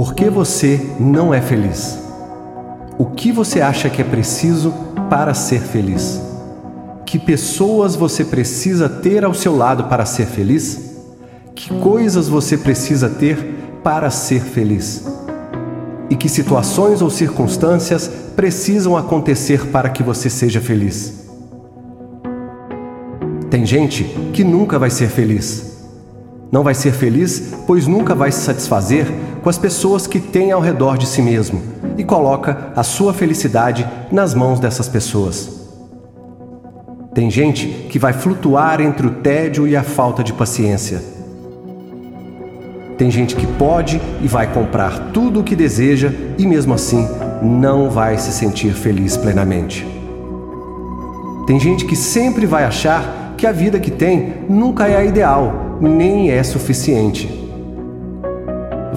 Por que você não é feliz? O que você acha que é preciso para ser feliz? Que pessoas você precisa ter ao seu lado para ser feliz? Que coisas você precisa ter para ser feliz? E que situações ou circunstâncias precisam acontecer para que você seja feliz? Tem gente que nunca vai ser feliz. Não vai ser feliz, pois nunca vai se satisfazer com as pessoas que tem ao redor de si mesmo e coloca a sua felicidade nas mãos dessas pessoas. Tem gente que vai flutuar entre o tédio e a falta de paciência. Tem gente que pode e vai comprar tudo o que deseja e mesmo assim não vai se sentir feliz plenamente. Tem gente que sempre vai achar que a vida que tem nunca é a ideal, nem é suficiente.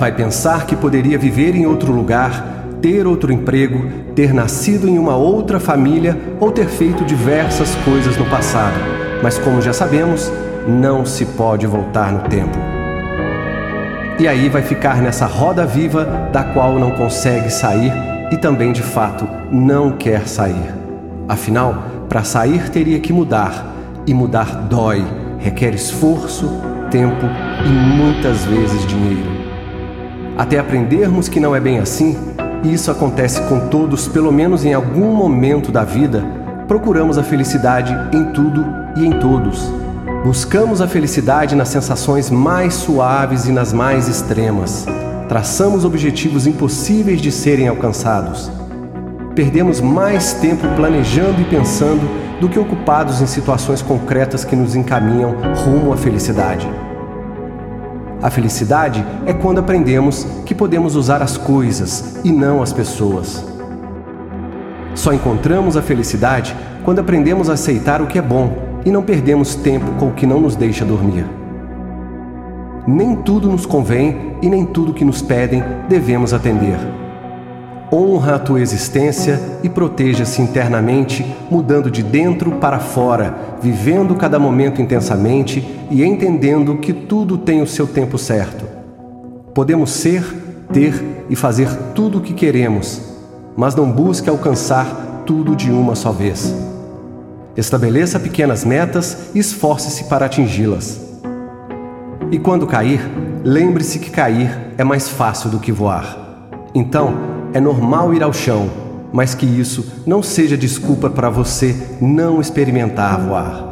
Vai pensar que poderia viver em outro lugar, ter outro emprego, ter nascido em uma outra família ou ter feito diversas coisas no passado, mas como já sabemos, não se pode voltar no tempo. E aí vai ficar nessa roda viva da qual não consegue sair e também de fato não quer sair. Afinal, para sair teria que mudar, e mudar dói, requer esforço, tempo e muitas vezes dinheiro. Até aprendermos que não é bem assim, e isso acontece com todos, pelo menos em algum momento da vida, procuramos a felicidade em tudo e em todos. Buscamos a felicidade nas sensações mais suaves e nas mais extremas. Traçamos objetivos impossíveis de serem alcançados. Perdemos mais tempo planejando e pensando do que ocupados em situações concretas que nos encaminham rumo à felicidade. A felicidade é quando aprendemos que podemos usar as coisas e não as pessoas. Só encontramos a felicidade quando aprendemos a aceitar o que é bom e não perdemos tempo com o que não nos deixa dormir. Nem tudo nos convém e nem tudo que nos pedem devemos atender. Honra a tua existência e proteja-se internamente, mudando de dentro para fora, vivendo cada momento intensamente e entendendo que tudo tem o seu tempo certo. Podemos ser, ter e fazer tudo o que queremos, mas não busque alcançar tudo de uma só vez. Estabeleça pequenas metas e esforce-se para atingi-las. E quando cair, lembre-se que cair é mais fácil do que voar. Então, é normal ir ao chão, mas que isso não seja desculpa para você não experimentar voar.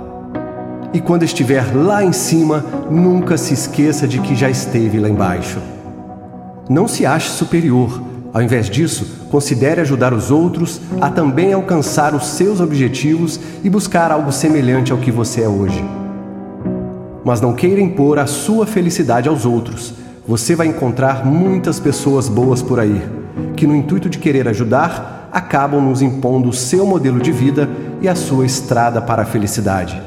E quando estiver lá em cima, nunca se esqueça de que já esteve lá embaixo. Não se ache superior. Ao invés disso, considere ajudar os outros a também alcançar os seus objetivos e buscar algo semelhante ao que você é hoje. Mas não queira impor a sua felicidade aos outros. Você vai encontrar muitas pessoas boas por aí que, no intuito de querer ajudar, acabam nos impondo o seu modelo de vida e a sua estrada para a felicidade.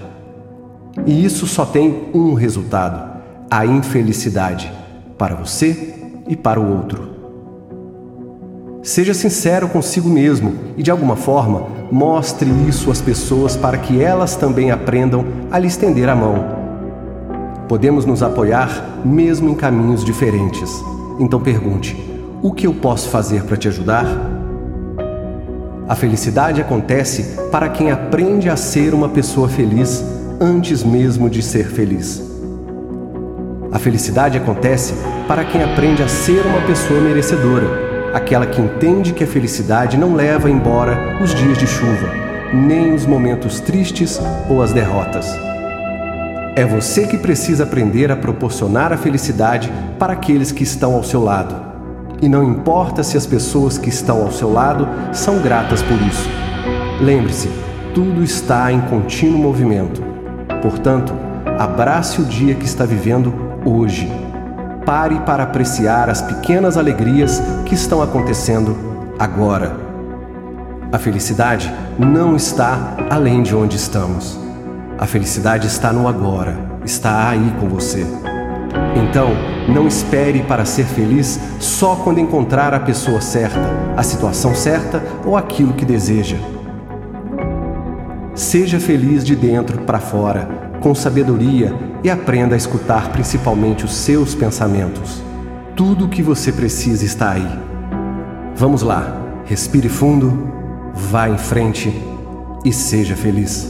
E isso só tem um resultado: a infelicidade, para você e para o outro. Seja sincero consigo mesmo e, de alguma forma, mostre isso às pessoas para que elas também aprendam a lhe estender a mão. Podemos nos apoiar mesmo em caminhos diferentes. Então pergunte: o que eu posso fazer para te ajudar? A felicidade acontece para quem aprende a ser uma pessoa feliz antes mesmo de ser feliz. A felicidade acontece para quem aprende a ser uma pessoa merecedora, aquela que entende que a felicidade não leva embora os dias de chuva, nem os momentos tristes ou as derrotas. É você que precisa aprender a proporcionar a felicidade para aqueles que estão ao seu lado e não importa se as pessoas que estão ao seu lado são gratas por isso. Lembre-se, tudo está em contínuo movimento. Portanto, abrace o dia que está vivendo hoje. Pare para apreciar as pequenas alegrias que estão acontecendo agora. A felicidade não está além de onde estamos. A felicidade está no agora, está aí com você. Então, não espere para ser feliz só quando encontrar a pessoa certa, a situação certa ou aquilo que deseja. Seja feliz de dentro para fora, com sabedoria e aprenda a escutar principalmente os seus pensamentos. Tudo o que você precisa está aí. Vamos lá, respire fundo, vá em frente e seja feliz.